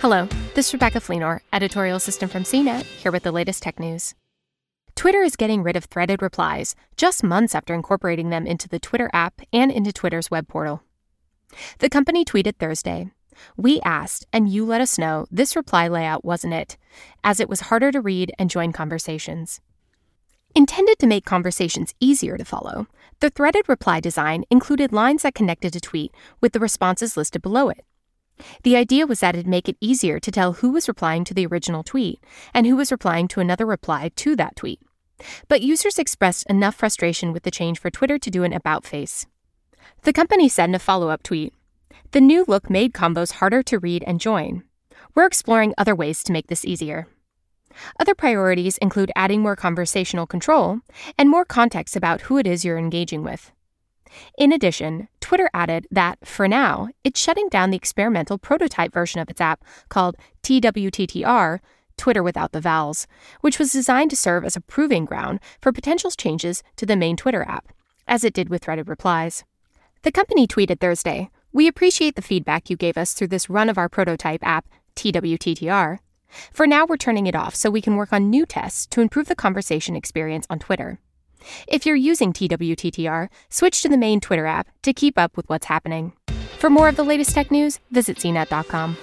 Hello, this is Rebecca Fleenor, editorial assistant from CNET, here with the latest tech news. Twitter is getting rid of threaded replies just months after incorporating them into the Twitter app and into Twitter's web portal. The company tweeted Thursday We asked, and you let us know this reply layout wasn't it, as it was harder to read and join conversations. Intended to make conversations easier to follow, the threaded reply design included lines that connected a tweet with the responses listed below it. The idea was that it'd make it easier to tell who was replying to the original tweet and who was replying to another reply to that tweet. But users expressed enough frustration with the change for Twitter to do an about face. The company said in a follow up tweet The new look made combos harder to read and join. We're exploring other ways to make this easier. Other priorities include adding more conversational control and more context about who it is you're engaging with. In addition, Twitter added that, for now, it's shutting down the experimental prototype version of its app called TWTTR, Twitter without the vowels, which was designed to serve as a proving ground for potential changes to the main Twitter app, as it did with threaded replies. The company tweeted Thursday We appreciate the feedback you gave us through this run of our prototype app, TWTTR. For now, we're turning it off so we can work on new tests to improve the conversation experience on Twitter. If you're using TWTTR, switch to the main Twitter app to keep up with what's happening. For more of the latest tech news, visit cnet.com.